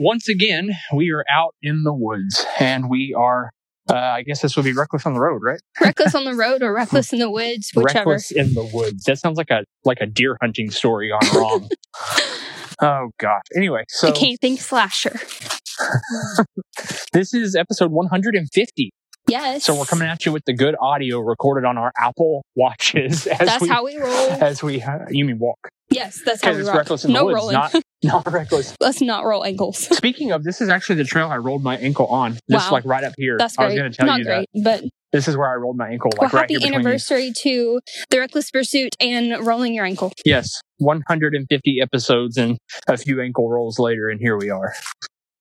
once again, we are out in the woods and we are, uh, I guess this would be reckless on the road, right? reckless on the road or reckless in the woods, whichever. Reckless in the woods. That sounds like a like a deer hunting story gone wrong. oh gosh. Anyway, so camping slasher. this is episode 150. Yes. So we're coming at you with the good audio recorded on our Apple watches. As That's we, how we roll. As we, you mean walk? Yes, that's how we it's roll. reckless in the no woods, rolling. not not reckless. Let's not roll ankles. Speaking of, this is actually the trail I rolled my ankle on. Just Wow. like right up here. That's I was great. going to tell not you great, that. but This is where I rolled my ankle. well, Like right happy here between these. anniversary to the reckless pursuit and rolling your ankle. Yes, 150 episodes and a few ankle rolls later, and here we are.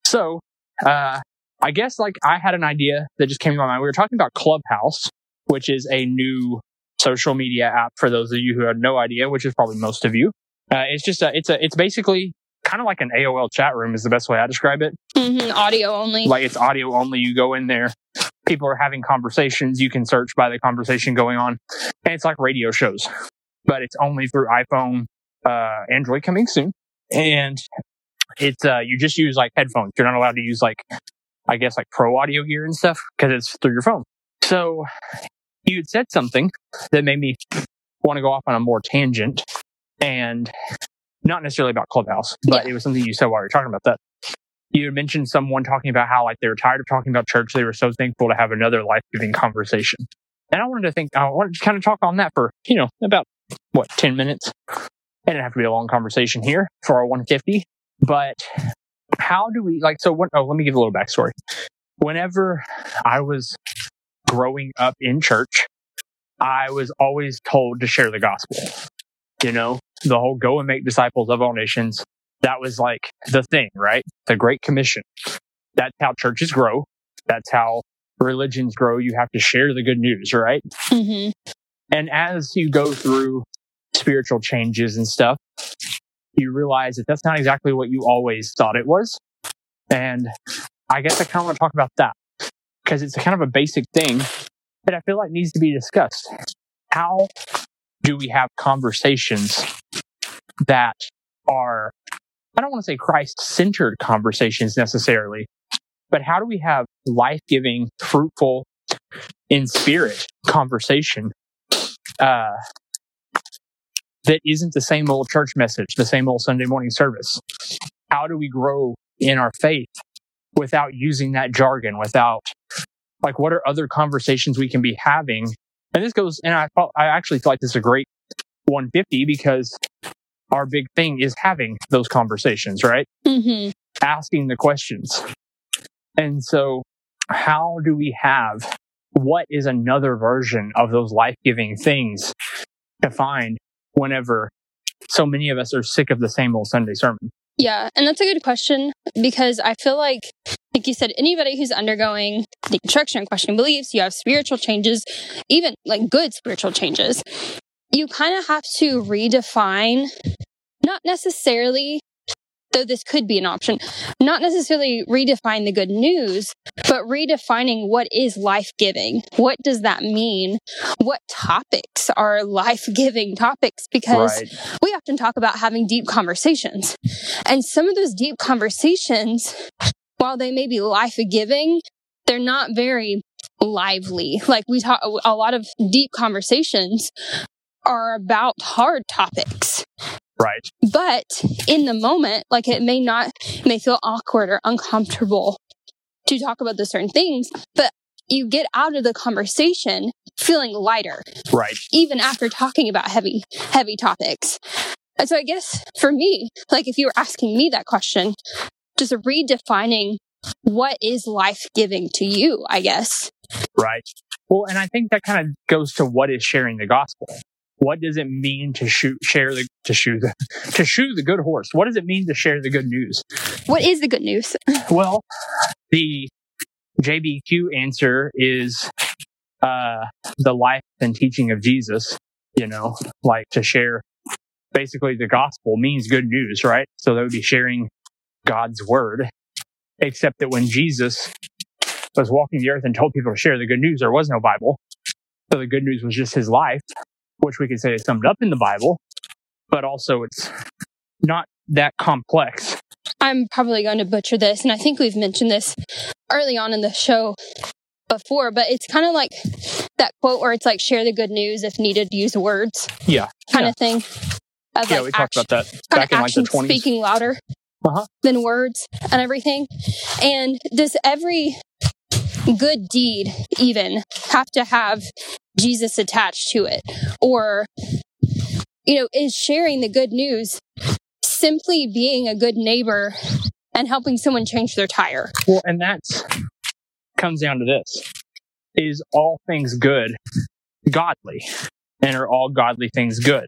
So, uh, I guess like I had an idea that just came to my mind. We were talking about Clubhouse, which is a new social media app for those of you who had no idea, which is probably most of you. Uh, it's just a, it's a, it's basically kind of like an AOL chat room is the best way I describe it. hmm audio only. Like it's audio only. You go in there, people are having conversations. You can search by the conversation going on, and it's like radio shows, but it's only through iPhone, uh, Android coming soon, and it's uh, you just use like headphones. You're not allowed to use like, I guess like pro audio gear and stuff because it's through your phone. So you had said something that made me want to go off on a more tangent, and not necessarily about Clubhouse, but it was something you said while you were talking about that you had mentioned someone talking about how like they were tired of talking about church. They were so thankful to have another life giving conversation. And I wanted to think, I wanted to kind of talk on that for, you know, about what, 10 minutes. It didn't have to be a long conversation here for our 150, but how do we like, so what, oh, let me give a little backstory. Whenever I was growing up in church, I was always told to share the gospel. You know, the whole go and make disciples of all nations, that was like the thing, right? The Great Commission. That's how churches grow. That's how religions grow. You have to share the good news, right? hmm And as you go through spiritual changes and stuff, you realize that that's not exactly what you always thought it was. And I guess I kind of want to talk about that because it's kind of a basic thing that I feel like needs to be discussed. How do we have conversations that are, I don't want to say Christ centered conversations necessarily, but how do we have life giving, fruitful, in spirit conversation uh, that isn't the same old church message, the same old Sunday morning service? How do we grow in our faith without using that jargon, without like what are other conversations we can be having? And this goes, and I I actually feel like this is a great 150 because our big thing is having those conversations, right? hmm Asking the questions. And so how do we have what is another version of those life giving things to find whenever so many of us are sick of the same old Sunday sermon? Yeah, and that's a good question because I feel like, like you said, anybody who's undergoing deconstruction questioning beliefs, you have spiritual changes, even like good spiritual changes. You kind of have to redefine, not necessarily, though this could be an option, not necessarily redefine the good news, but redefining what is life giving. What does that mean? What topics are life giving topics? Because we often talk about having deep conversations. And some of those deep conversations, while they may be life giving, they're not very lively. Like we talk, a lot of deep conversations are about hard topics. Right. But in the moment, like it may not, it may feel awkward or uncomfortable to talk about the certain things, but you get out of the conversation feeling lighter Right. even after talking about heavy, heavy topics. And so I guess for me, like if you were asking me that question, just redefining what is life giving to you, I guess. Right. Well, and I think that kind of goes to what is sharing the gospel. What does it mean to shoot, share the, to shoe the, to shoot the good horse? What does it mean to share the good news? What is the good news? Well, the JBQ answer is, uh, the life and teaching of Jesus, you know, like to share basically the gospel means good news, right? So that would be sharing God's word, except that when Jesus was walking the earth and told people to share the good news, there was no Bible. So the good news was just his life, which we could say is summed up in the Bible, but also it's not that complex I'm probably going to butcher this, and I think we've mentioned this early on in the show before, but it's kind of like that quote where it's like share the good news if needed, use words Yeah. kind Yeah. of thing. Of Yeah, like we talked action- about that back in like the 20s. speaking louder Uh-huh. than words and everything. And does every good deed even have to have Jesus attached to it? Or, you know, is sharing the good news simply being a good neighbor and helping someone change their tire? Well, and that comes down to this: is all things good godly, and are all godly things good?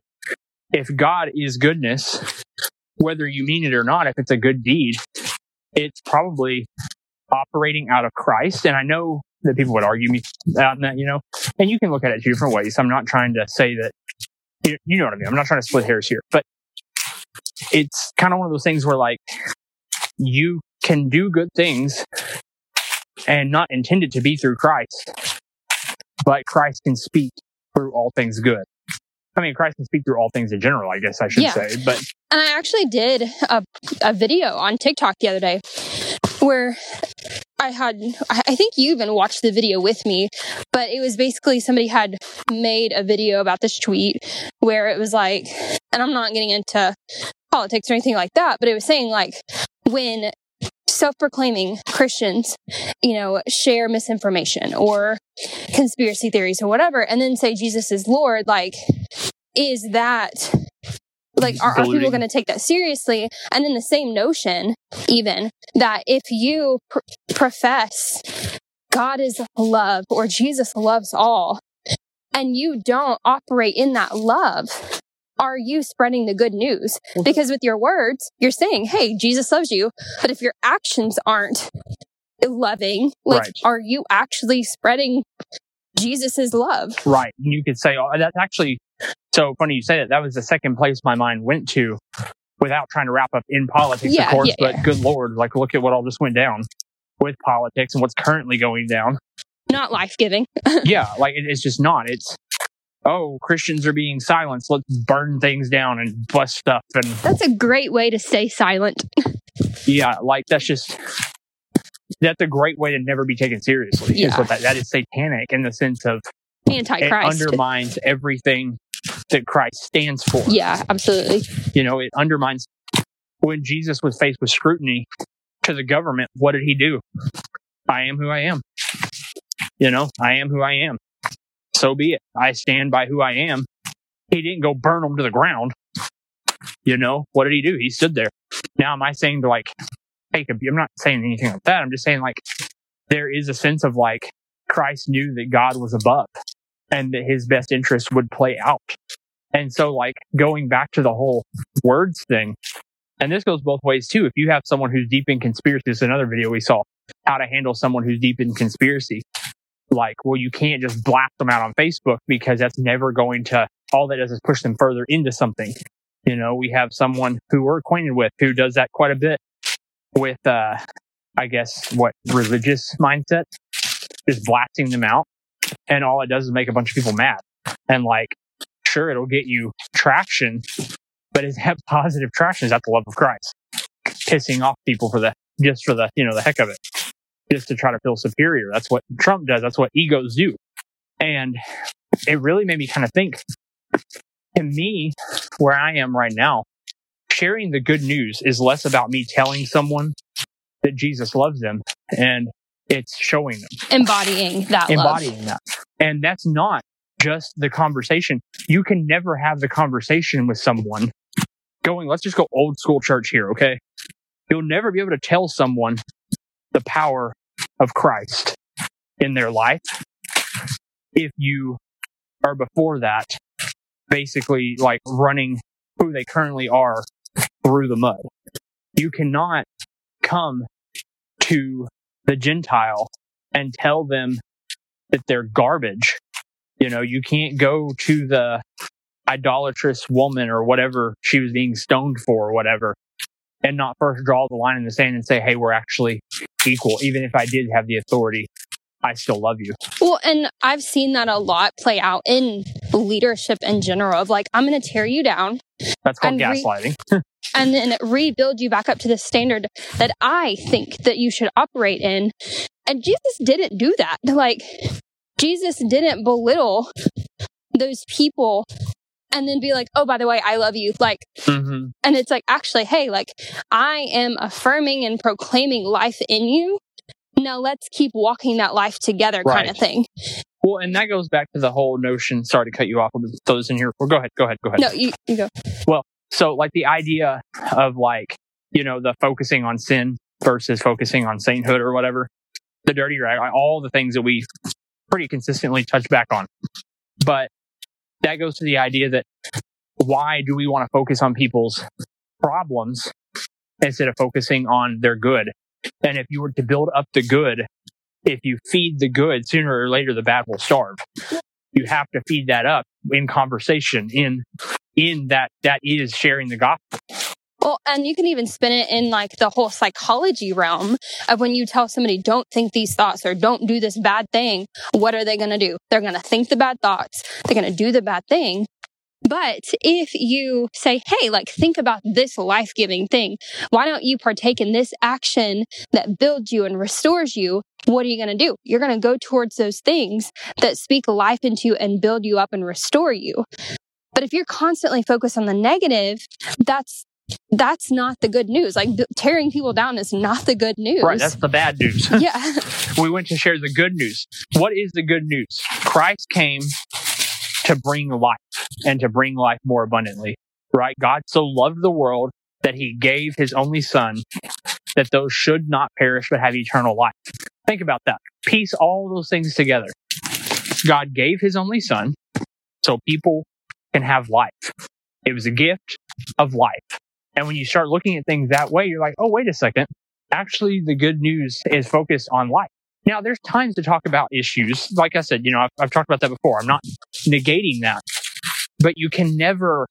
If God is goodness, whether you mean it or not, if it's a good deed, it's probably operating out of Christ. And I know that people would argue me on that, you know, and you can look at it two different ways. I'm not trying to say that, you know what I mean. I'm not trying to split hairs here, but it's kind of one of those things where like you can do good things and not intended to be through Christ, but Christ can speak through all things good. I mean, Christ can speak through all things in general, I guess I should Yeah. say, but And I actually did a, a video on TikTok the other day where I had, I think you even watched the video with me, but it was basically somebody had made a video about this tweet where it was like, and I'm not getting into politics or anything like that, but it was saying like when self proclaiming Christians, you know, share misinformation or conspiracy theories or whatever, and then say Jesus is Lord, like, is that like are, are people going to take that seriously and then the same notion even that if you pr- profess god is love or jesus loves all and you don't operate in that love are you spreading the good news Mhm. because with your words you're saying hey jesus loves you but if your actions aren't loving like Right. are you actually spreading jesus's love right. And you could say, oh, that's actually so funny you say that. That was the second place my mind went to without trying to wrap up in politics, Yeah, of course, yeah, but yeah. good Lord, like look at what all just went down with politics and what's currently going down. not life-giving yeah, like it, it's just not. It's, oh, Christians are being silenced. Let's burn things down and bust stuff. And that's a great way to stay silent yeah, like that's just, that's a great way to never be taken seriously. Is Yeah. what that, that is satanic in the sense of it antichrist undermines everything that Christ stands for. Yeah, absolutely. You know, it undermines when Jesus was faced with scrutiny to the government, what did he do? I am who I am. You know, I am who I am. So be it. I stand by who I am. He didn't go burn them to the ground. You know, what did he do? He stood there. Now, am I saying to like take I'm not saying anything like that. I'm just saying like there is a sense of like Christ knew that God was above and that his best interest would play out. And so like going back to the whole words thing, and this goes both ways too. If you have someone who's deep in conspiracy, this is another video we saw, how to handle someone who's deep in conspiracy. Like, well, you can't just blast them out on Facebook because that's never going to, all that does is push them further into something. You know, we have someone who we're acquainted with who does that quite a bit with, uh, I guess, what religious mindset, just blasting them out. And all it does is make a bunch of people mad. And like, sure, it'll get you traction, but is that positive traction? Is that the love of Christ? Pissing off people for the, just for the, you know, the heck of it, just to try to feel superior. That's what Trump does. That's what egos do. And it really made me kind of think to me, where I am right now, sharing the good news is less about me telling someone that Jesus loves them and it's showing them Embodying that love. embodying that. And that's not just the conversation. You can never have the conversation with someone going, let's just go old school church here, okay? You'll never be able to tell someone the power of Christ in their life if you are before that basically like running who they currently are through the mud. You cannot come to the Gentile and tell them that they're garbage. You know, you can't go to the idolatrous woman or whatever she was being stoned for or whatever and not first draw the line in the sand and say, Hey, we're actually equal. Even if I did have the authority, I still love you. Well, and I've seen that a lot play out in leadership in general of like, I'm going to tear you down. That's called And re- gaslighting. and then rebuild you back up to the standard that I think that you should operate in. And Jesus didn't do that. Like, Jesus didn't belittle those people and then be like, oh, by the way, I love you. Like, hmm and it's like, actually, hey, like, I am affirming and proclaiming life in you. Now let's keep walking that life together kind of thing. Well, and that goes back to the whole notion. Sorry to cut you off. I'll throw this in here. Well, go ahead. Go ahead. Go ahead. No, you, you go. Well, so, like the idea of like, you know, the focusing on sin versus focusing on sainthood or whatever, the dirty rag, all the things that we pretty consistently touch back on. But that goes to the idea that why do we want to focus on people's problems instead of focusing on their good? And if you were to build up the good, if you feed the good, sooner or later the bad will starve. You have to feed that up in conversation, in in that that is sharing the gospel. Well, and you can even spin it in like the whole psychology realm of when you tell somebody, don't think these thoughts or don't do this bad thing. What are they going to do? They're going to think the bad thoughts. They're going to do the bad thing. But if you say, Hey, like think about this life giving thing. Why don't you partake in this action that builds you and restores you? What are you going to do? You're going to go towards those things that speak life into you and build you up and restore you. But if you're constantly focused on the negative, that's that's not the good news. Like tearing people down is not the good news. Right, that's the bad news. yeah. we went to share the good news. What is the good news? Christ came to bring life and to bring life more abundantly. Right? God so loved the world that he gave his only son that those should not perish but have eternal life. Think about that. Piece all those things together. God gave his only son so people can have life. It was a gift of life. And when you start looking at things that way, you're like, oh, wait a second. Actually, the good news is focused on life. Now, there's times to talk about issues. Like I said, you know, I've, I've talked about that before. I'm not negating that. But you can never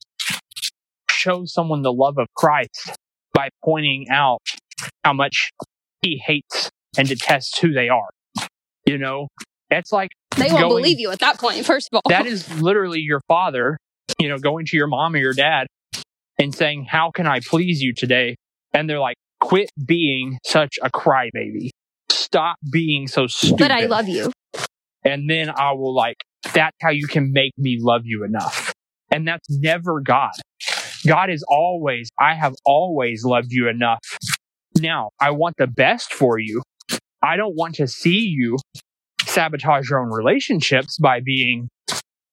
show someone the love of Christ by pointing out how much he hates and detests who they are. You know, that's like They won't going- believe you at that point, first of all. that is literally your father, you know, going to your mom or your dad and saying, How can I please you today? And they're like, Quit being such a crybaby. Stop being so stupid. but I love you. And then I will like, that's how you can make me love you enough. And that's never God. God is always, I have always loved you enough. Now, I want the best for you. I don't want to see you sabotage your own relationships by being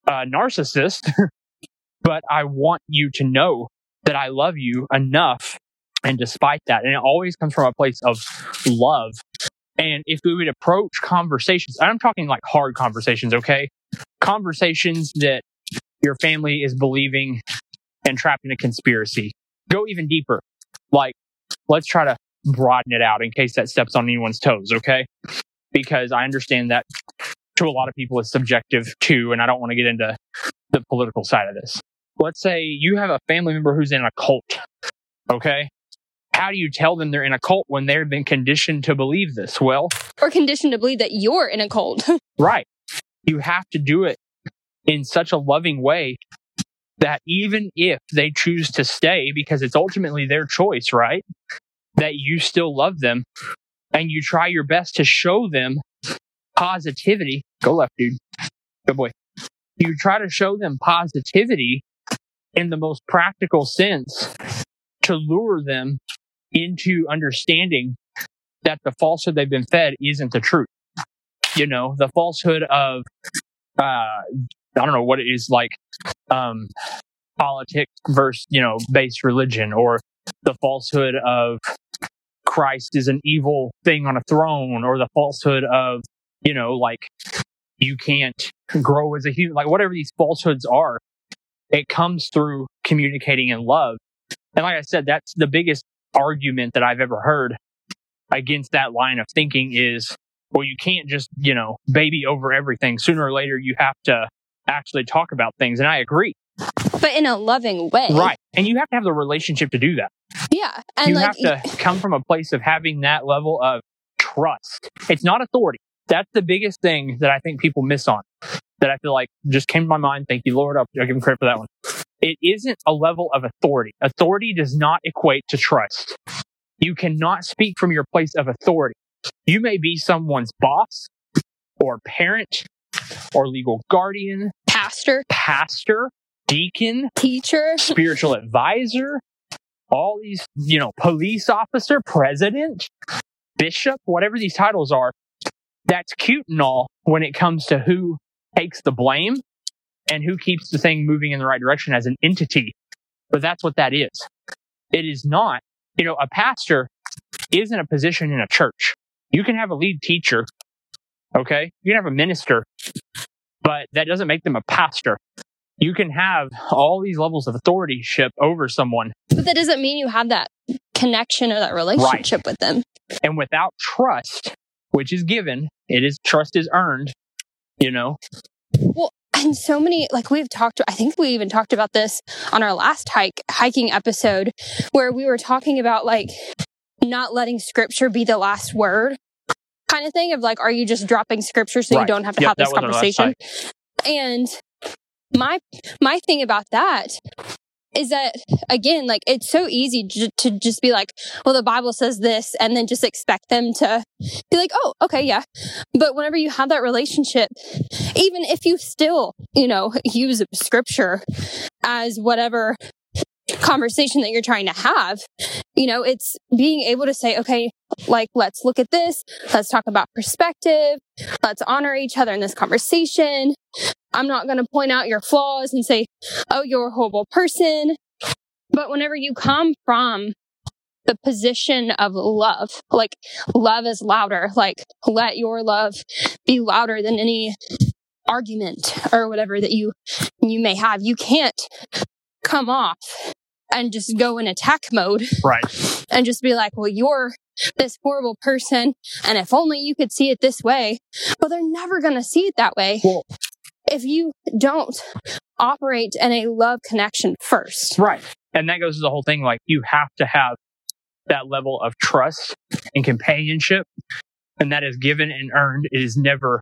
a narcissist, but I want you to know that I love you enough. And despite that, and it always comes from a place of love. And if we would approach conversations, I'm talking like hard conversations, okay? Conversations that your family is believing and trapped in a conspiracy. Go even deeper. Like, let's try to broaden it out in case that steps on anyone's toes, okay? Because I understand that to a lot of people it's subjective too, and I don't want to get into the political side of this. Let's say you have a family member who's in a cult, okay? How do you tell them they're in a cult when they've been conditioned to believe this? Well, Or conditioned to believe that you're in a cult. Right. You have to do it in such a loving way that even if they choose to stay, because it's ultimately their choice, right? That you still love them and you try your best to show them positivity. Go left, dude. Good boy. You try to show them positivity in the most practical sense to lure them into understanding that the falsehood they've been fed isn't the truth. You know, the falsehood of, uh, I don't know what it is like, um, politics versus, you know, based religion or the falsehood of Christ is an evil thing on a throne or the falsehood of, you know, like you can't grow as a human, like whatever these falsehoods are, it comes through communicating in love. And like I said, that's the biggest argument that I've ever heard against that line of thinking is, well, you can't just, you know, baby over everything. Sooner or later, you have to actually talk about things. And I agree. but in a loving way. Right. And you have to have the relationship to do that. Yeah. And you like, have to come from a place of having that level of trust. It's not authority. That's the biggest thing that I think people miss on that I feel like just came to my mind. Thank you, Lord. I'll, I'll give him credit for that one. it isn't a level of authority. Authority does not equate to trust. You cannot speak from your place of authority. You may be someone's boss or parent or legal guardian, Pastor, pastor, deacon, teacher, spiritual advisor, all these, you know, police officer, president, bishop, whatever these titles are. That's cute and all when it comes to who takes the blame and who keeps the thing moving in the right direction as an entity. But that's what that is. It is not, you know, a pastor isn't a position in a church. You can have a lead teacher. Okay. You can have a minister, but that doesn't make them a pastor. You can have all these levels of authority-ship over someone. But that doesn't mean you have that connection or that relationship right. with them. And without trust, which is given, it is trust is earned, you know. Well, and so many like we've talked i think we even talked about this on our last hike hiking episode where we were talking about like not letting scripture be the last word kind of thing of like are you just dropping scripture so right. you don't have to yep, have this conversation and my my thing about that is that again like it's so easy j- to just be like well the bible says this and then just expect them to be like oh okay yeah. But whenever you have that relationship even if you still you know use scripture as whatever conversation that you're trying to have you know it's being able to say okay like let's look at this let's talk about perspective let's honor each other in this conversation I'm not going to point out your flaws and say, oh, you're a horrible person. But whenever you come from the position of love, like love is louder, like let your love be louder than any argument or whatever that you, you may have. You can't come off and just go in attack mode. Right. And just be like, well, you're this horrible person. And if only you could see it this way. Well, they're never going to see it that way. Well, if you don't operate in a love connection first. Right. And that goes to the whole thing like you have to have that level of trust and companionship. And that is given and earned. It is never,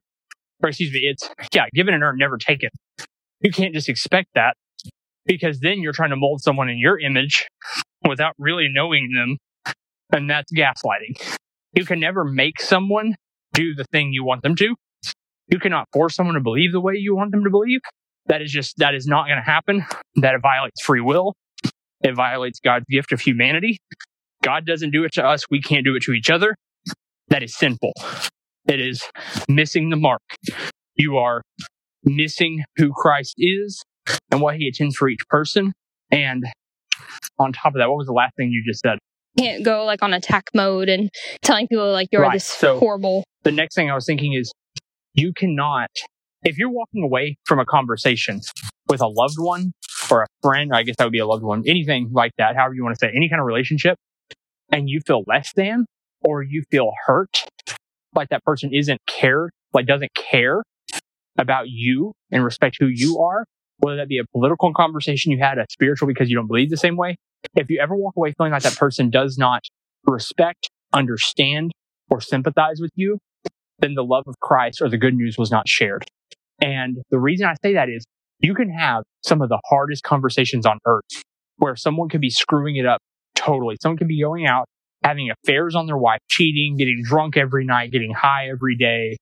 or excuse me, it's, yeah, given and earned, never taken. You can't just expect that because then you're trying to mold someone in your image without really knowing them. And that's gaslighting. You can never make someone do the thing you want them to. You cannot force someone to believe the way you want them to believe. That is just, that is not going to happen. That violates free will. It violates God's gift of humanity. God doesn't do it to us. We can't do it to each other. That is sinful. It is missing the mark. You are missing who Christ is and what he intends for each person. And on top of that, what was the last thing you just said? Can't go like on attack mode and telling people like you're right. this so horrible. The next thing I was thinking is you cannot, if you're walking away from a conversation with a loved one or a friend, I guess that would be a loved one, anything like that, however you want to say, any kind of relationship, and you feel less than or you feel hurt, like that person isn't cared, like doesn't care about you and respect who you are, whether that be a political conversation you had, a spiritual because you don't believe the same way. If you ever walk away feeling like that person does not respect, understand, or sympathize with you, then the love of Christ or the good news was not shared. And the reason I say that is you can have some of the hardest conversations on earth where someone could be screwing it up totally. Someone could be going out, having affairs on their wife, cheating, getting drunk every night, getting high every day,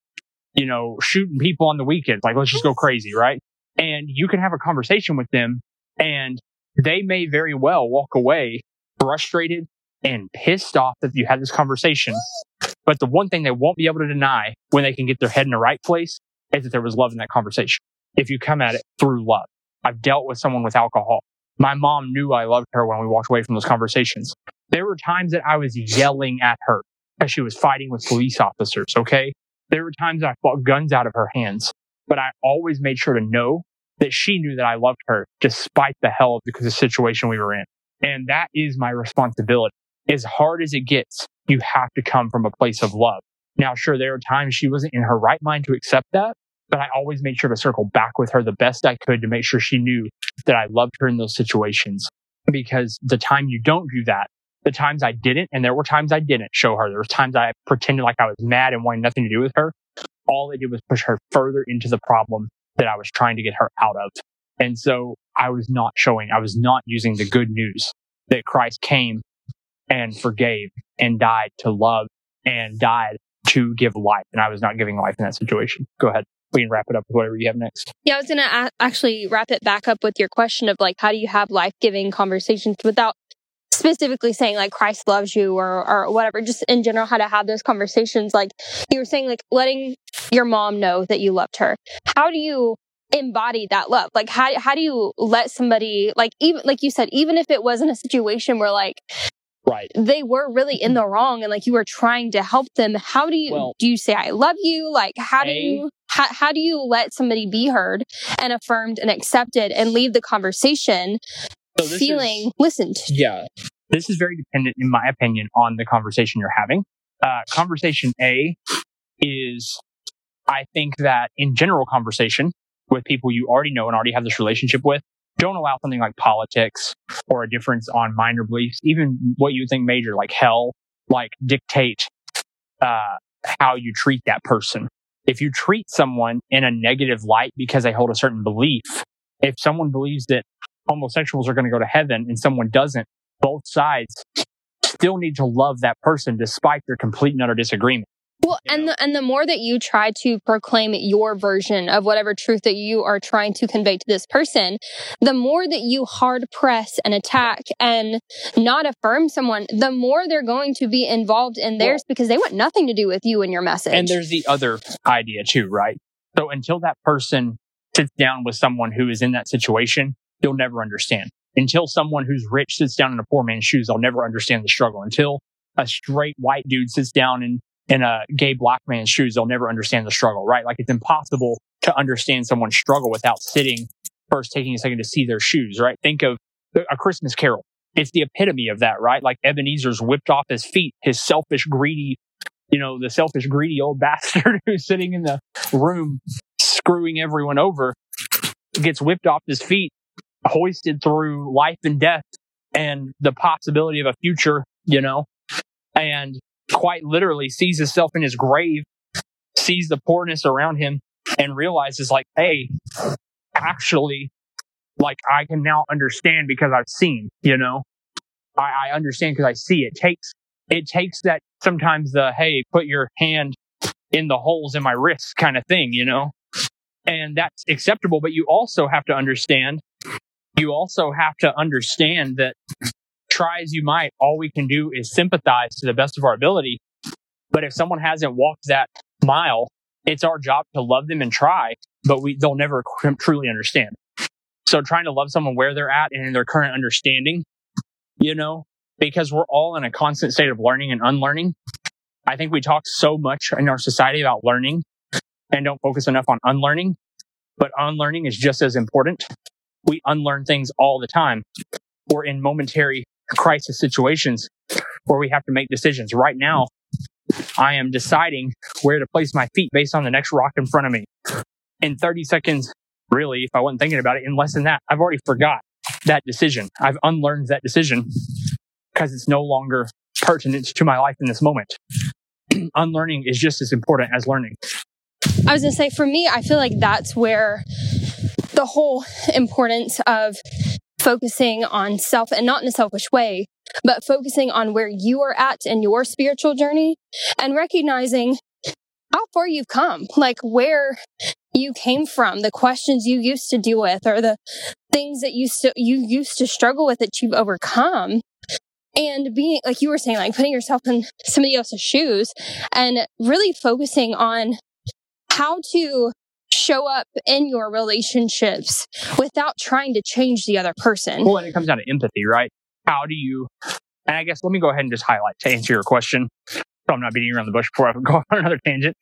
you know, shooting people on the weekends. Like, let's just go crazy, right? And you can have a conversation with them and they may very well walk away frustrated and pissed off that you had this conversation but the one thing they won't be able to deny when they can get their head in the right place is that there was love in that conversation. If you come at it through love. I've dealt with someone with alcohol. My mom knew I loved her when we walked away from those conversations. There were times that I was yelling at her as she was fighting with police officers. Okay. There were times I fought guns out of her hands, but I always made sure to know that she knew that I loved her despite the hell because of the situation we were in. And that is my responsibility. As hard as it gets, you have to come from a place of love. Now, sure, there are times she wasn't in her right mind to accept that, but I always made sure to circle back with her the best I could to make sure she knew that I loved her in those situations. Because the time you don't do that, the times I didn't, and there were times I didn't show her, there were times I pretended like I was mad and wanted nothing to do with her. All it did was push her further into the problem that I was trying to get her out of. And so I was not showing, I was not using the good news that Christ came and forgave and died to love and died to give life. And I was not giving life in that situation. Go ahead. We can wrap it up with whatever you have next. Yeah, I was going to a- actually wrap it back up with your question of like, how do you have life giving conversations without specifically saying like Christ loves you or, or whatever, just in general, how to have those conversations. Like you were saying, like letting your mom know that you loved her. How do you embody that love? Like how, how do you let somebody like even, like you said, even if it wasn't a situation where like Right. they were really in the wrong and like you were trying to help them how do you Well- do you say i love you like how do A- you how, how do you let somebody be heard and affirmed and accepted and leave the conversation So feeling is- listened Yeah. This is very dependent, in my opinion, on the conversation you're having. Uh, conversation A is, I think that in general conversation with people you already know and already have this relationship with, don't allow something like politics or a difference on minor beliefs, even what you think major, like hell, like dictate, uh, how you treat that person. If you treat someone in a negative light because they hold a certain belief, if someone believes that homosexuals are going to go to heaven and someone doesn't, both sides still need to love that person despite their complete and utter disagreement. Well You and the, and the more that you try to proclaim your version of whatever truth that you are trying to convey to this person the more that you hard press and attack and not affirm someone the more they're going to be involved in theirs because they want nothing to do with you and your message And there's the other idea too, right? So until that person sits down with someone who is in that situation, you'll never understand. Until someone who's rich sits down in a poor man's shoes, they'll never understand the struggle. Until a straight white dude sits down in, in a gay black man's shoes, they'll never understand the struggle, right? Like it's impossible to understand someone's struggle without sitting first, taking a second to see their shoes, right? Think of a Christmas carol. It's the epitome of that, right? Like Ebenezer's whipped off his feet, his selfish, greedy, you know, the selfish, greedy old bastard who's sitting in the room screwing everyone over gets whipped off his feet, hoisted through life and death and the possibility of a future, you know, and quite literally sees himself in his grave, sees the poorness around him and realizes like, Hey, actually, like I can now understand because I've seen, you know, I, I understand because I see it takes, it takes that sometimes the, Hey, put your hand in the holes in my wrist kind of thing, you know, and that's acceptable. But you also have to understand, you also have to understand that try as you might, all we can do is sympathize to the best of our ability. But if someone hasn't walked that mile, it's our job to love them and try, but we, they'll never truly understand. So trying to love someone where they're at and in their current understanding, you know, because we're all in a constant state of learning and unlearning. I think we talk so much in our society about learning and don't focus enough on unlearning, but unlearning is just as important. We unlearn things all the time or in momentary crisis situations where we have to make decisions. Right now, I am deciding where to place my feet based on the next rock in front of me. In 30 seconds, really, if I wasn't thinking about it, in less than that, I've already forgot that decision. I've unlearned that decision because it's no longer pertinent to my life in this moment. Unlearning is just as important as learning. I was going to say, for me, I feel like that's where the whole importance of focusing on self and not in a selfish way, but focusing on where you are at in your spiritual journey and recognizing how far you've come, like where you came from, the questions you used to deal with, or the things that you you used to struggle with that you've overcome. And being, like you were saying, like putting yourself in somebody else's shoes and really focusing on how to show up in your relationships without trying to change the other person. Well, and it comes down to empathy, right? How do you, and I guess let me go ahead and just highlight to answer your question. So I'm not beating around the bush before I go on another tangent.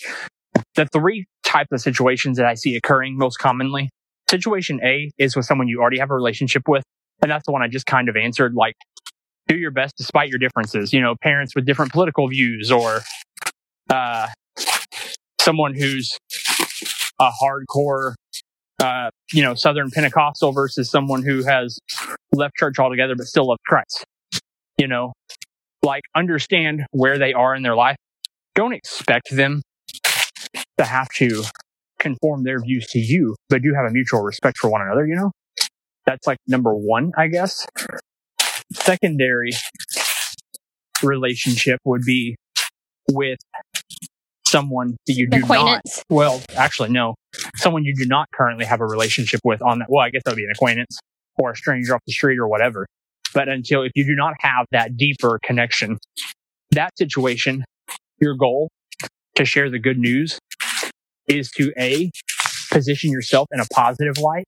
The three types of situations that I see occurring most commonly. Situation A is with someone you already have a relationship with. And that's the one I just kind of answered. Like, do your best despite your differences. You know, parents with different political views or, uh, someone who's a hardcore uh, you know, Southern Pentecostal versus someone who has left church altogether but still loves Christ. You know, like understand where they are in their life. Don't expect them to have to conform their views to you, but do have a mutual respect for one another, you know? That's like number one, I guess. Secondary relationship would be with someone that you do not. Well, actually, no. Someone you do not currently have a relationship with on that. Well, I guess that would be an acquaintance or a stranger off the street or whatever. But until if you do not have that deeper connection, that situation, your goal to share the good news is to A, position yourself in a positive light.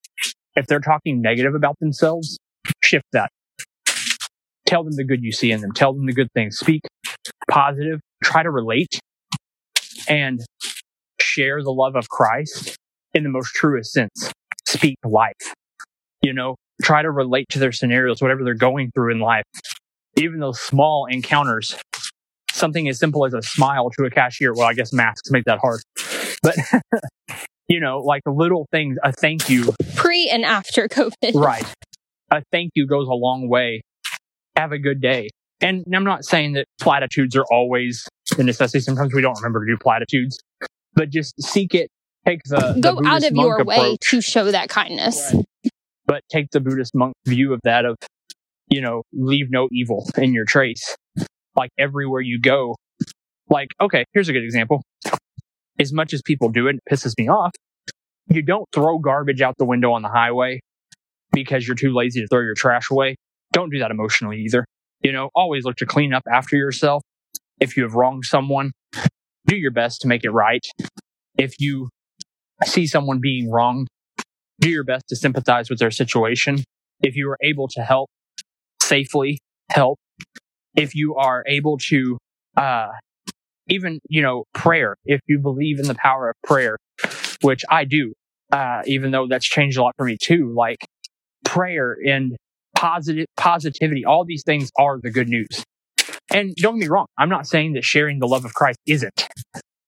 If they're talking negative about themselves, shift that. Tell them the good you see in them. Tell them the good things. Speak positive. Try to relate and share the love of Christ in the most truest sense. Speak life. You know, try to relate to their scenarios, whatever they're going through in life. Even those small encounters, something as simple as a smile to a cashier. Well, I guess masks make that hard, but you know, like little things, a thank you, Pre and after COVID. right? A thank you goes a long way. Have a good day. And I'm not saying that platitudes are always the necessity. Sometimes we don't remember to do platitudes, but just seek it. Take the, the Go out of your way to show that kindness. but take the Buddhist monk view of that of, you know, leave no evil in your trace. Like everywhere you go. Like, okay, here's a good example. As much as people do it, it pisses me off. You don't throw garbage out the window on the highway because you're too lazy to throw your trash away. Don't do that emotionally either. You know, always look to clean up after yourself. If you have wronged someone, do your best to make it right. If you see someone being wronged, do your best to sympathize with their situation. If you are able to help safely, help. If you are able to, uh, even, you know, prayer, if you believe in the power of prayer, which I do, uh, even though that's changed a lot for me too, like prayer and positive positivity, all these things are the good news. And don't get me wrong, I'm not saying that sharing the love of Christ isn't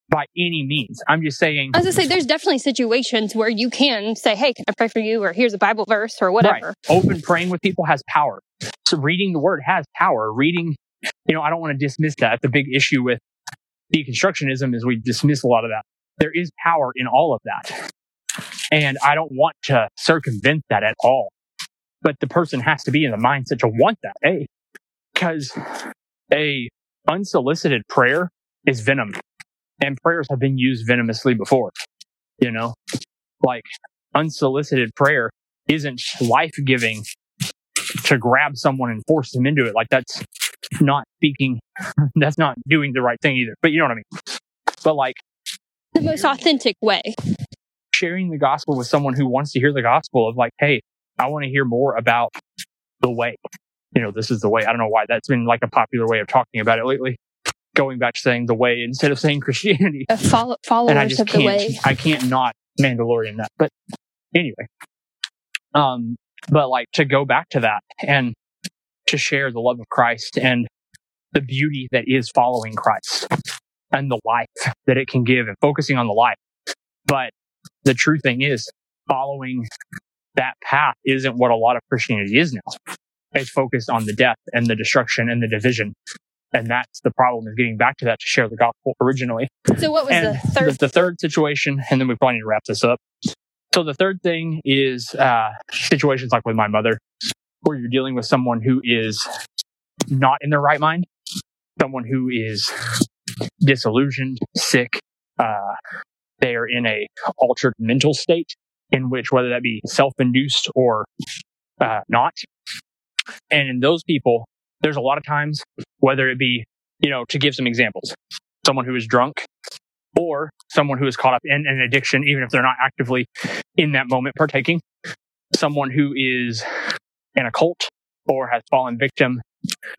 by any means. I'm just saying I was gonna say, there's definitely situations where you can say, "Hey, can I pray for you?" or "Here's a Bible verse," or whatever. Right. Open praying with people has power. So reading the word has power. Reading, you know, I don't want to dismiss that. The big issue with deconstructionism is we dismiss a lot of that. There is power in all of that. And I don't want to circumvent that at all. But the person has to be in the mindset to want that, A. Because a unsolicited prayer is venom. And prayers have been used venomously before. You know? Like unsolicited prayer isn't life giving to grab someone and force them into it. Like that's not speaking, that's not doing the right thing either. But you know what I mean? But like The most authentic way. sharing the gospel with someone who wants to hear the gospel of like, hey, I want to hear more about the way. You know, this is the way. I don't know why that's been like a popular way of talking about it lately. Going back to saying the way instead of saying Christianity. Uh, follow, followers and I just of the can't, way. I can't not Mandalorian that. But anyway, um, but like to go back to that and to share the love of Christ and the beauty that is following Christ and the life that it can give and focusing on the life. But the true thing is following that path isn't what a lot of Christianity is now. It's focused on the death and the destruction and the division. And that's the problem is getting back to that to share the gospel originally So, what was and the third? The, the third situation, and then we probably need to wrap this up. So the third thing is uh, situations like with my mother, where you're dealing with someone who is not in their right mind, someone who is disillusioned, sick. Uh, they are in a altered mental state in which whether that be self-induced or uh, not. And in those people, there's a lot of times, whether it be, you know, to give some examples, someone who is drunk or someone who is caught up in an addiction, even if they're not actively in that moment partaking, someone who is in a cult or has fallen victim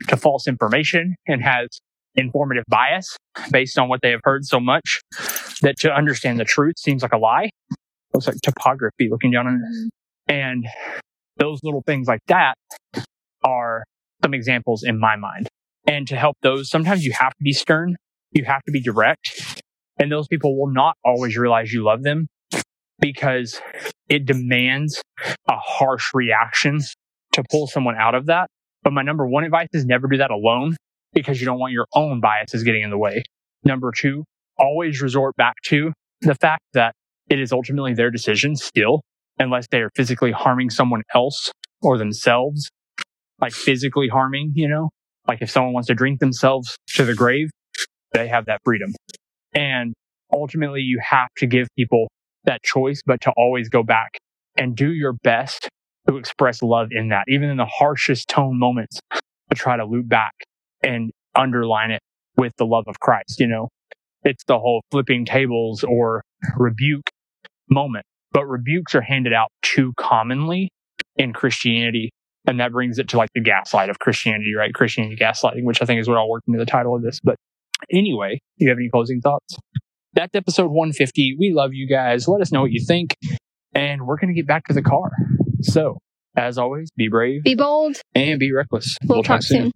to false information and has informative bias based on what they have heard so much that to understand the truth seems like a lie. Looks like topography looking down on it. Mm-hmm. And those little things like that are some examples in my mind. And to help those, sometimes you have to be stern. You have to be direct. And those people will not always realize you love them because it demands a harsh reaction to pull someone out of that. But my number one advice is never do that alone because you don't want your own biases getting in the way. Number two, always resort back to the fact that it is ultimately their decision still unless they are physically harming someone else or themselves, like physically harming, you know, like if someone wants to drink themselves to the grave, they have that freedom. And ultimately you have to give people that choice, but to always go back and do your best to express love in that, even in the harshest tone moments, to try to loop back and underline it with the love of Christ. You know, it's the whole flipping tables or rebuke moment, but rebukes are handed out too commonly in Christianity. And that brings it to like the gaslight of Christianity, right? Christianity gaslighting, which I think is what I'll work into the title of this. But anyway, do you have any closing thoughts? That's episode 150. We love you guys. Let us know what you think. And we're going to get back to the car. So, as always, be brave, Be bold. and be reckless. We'll, talk soon.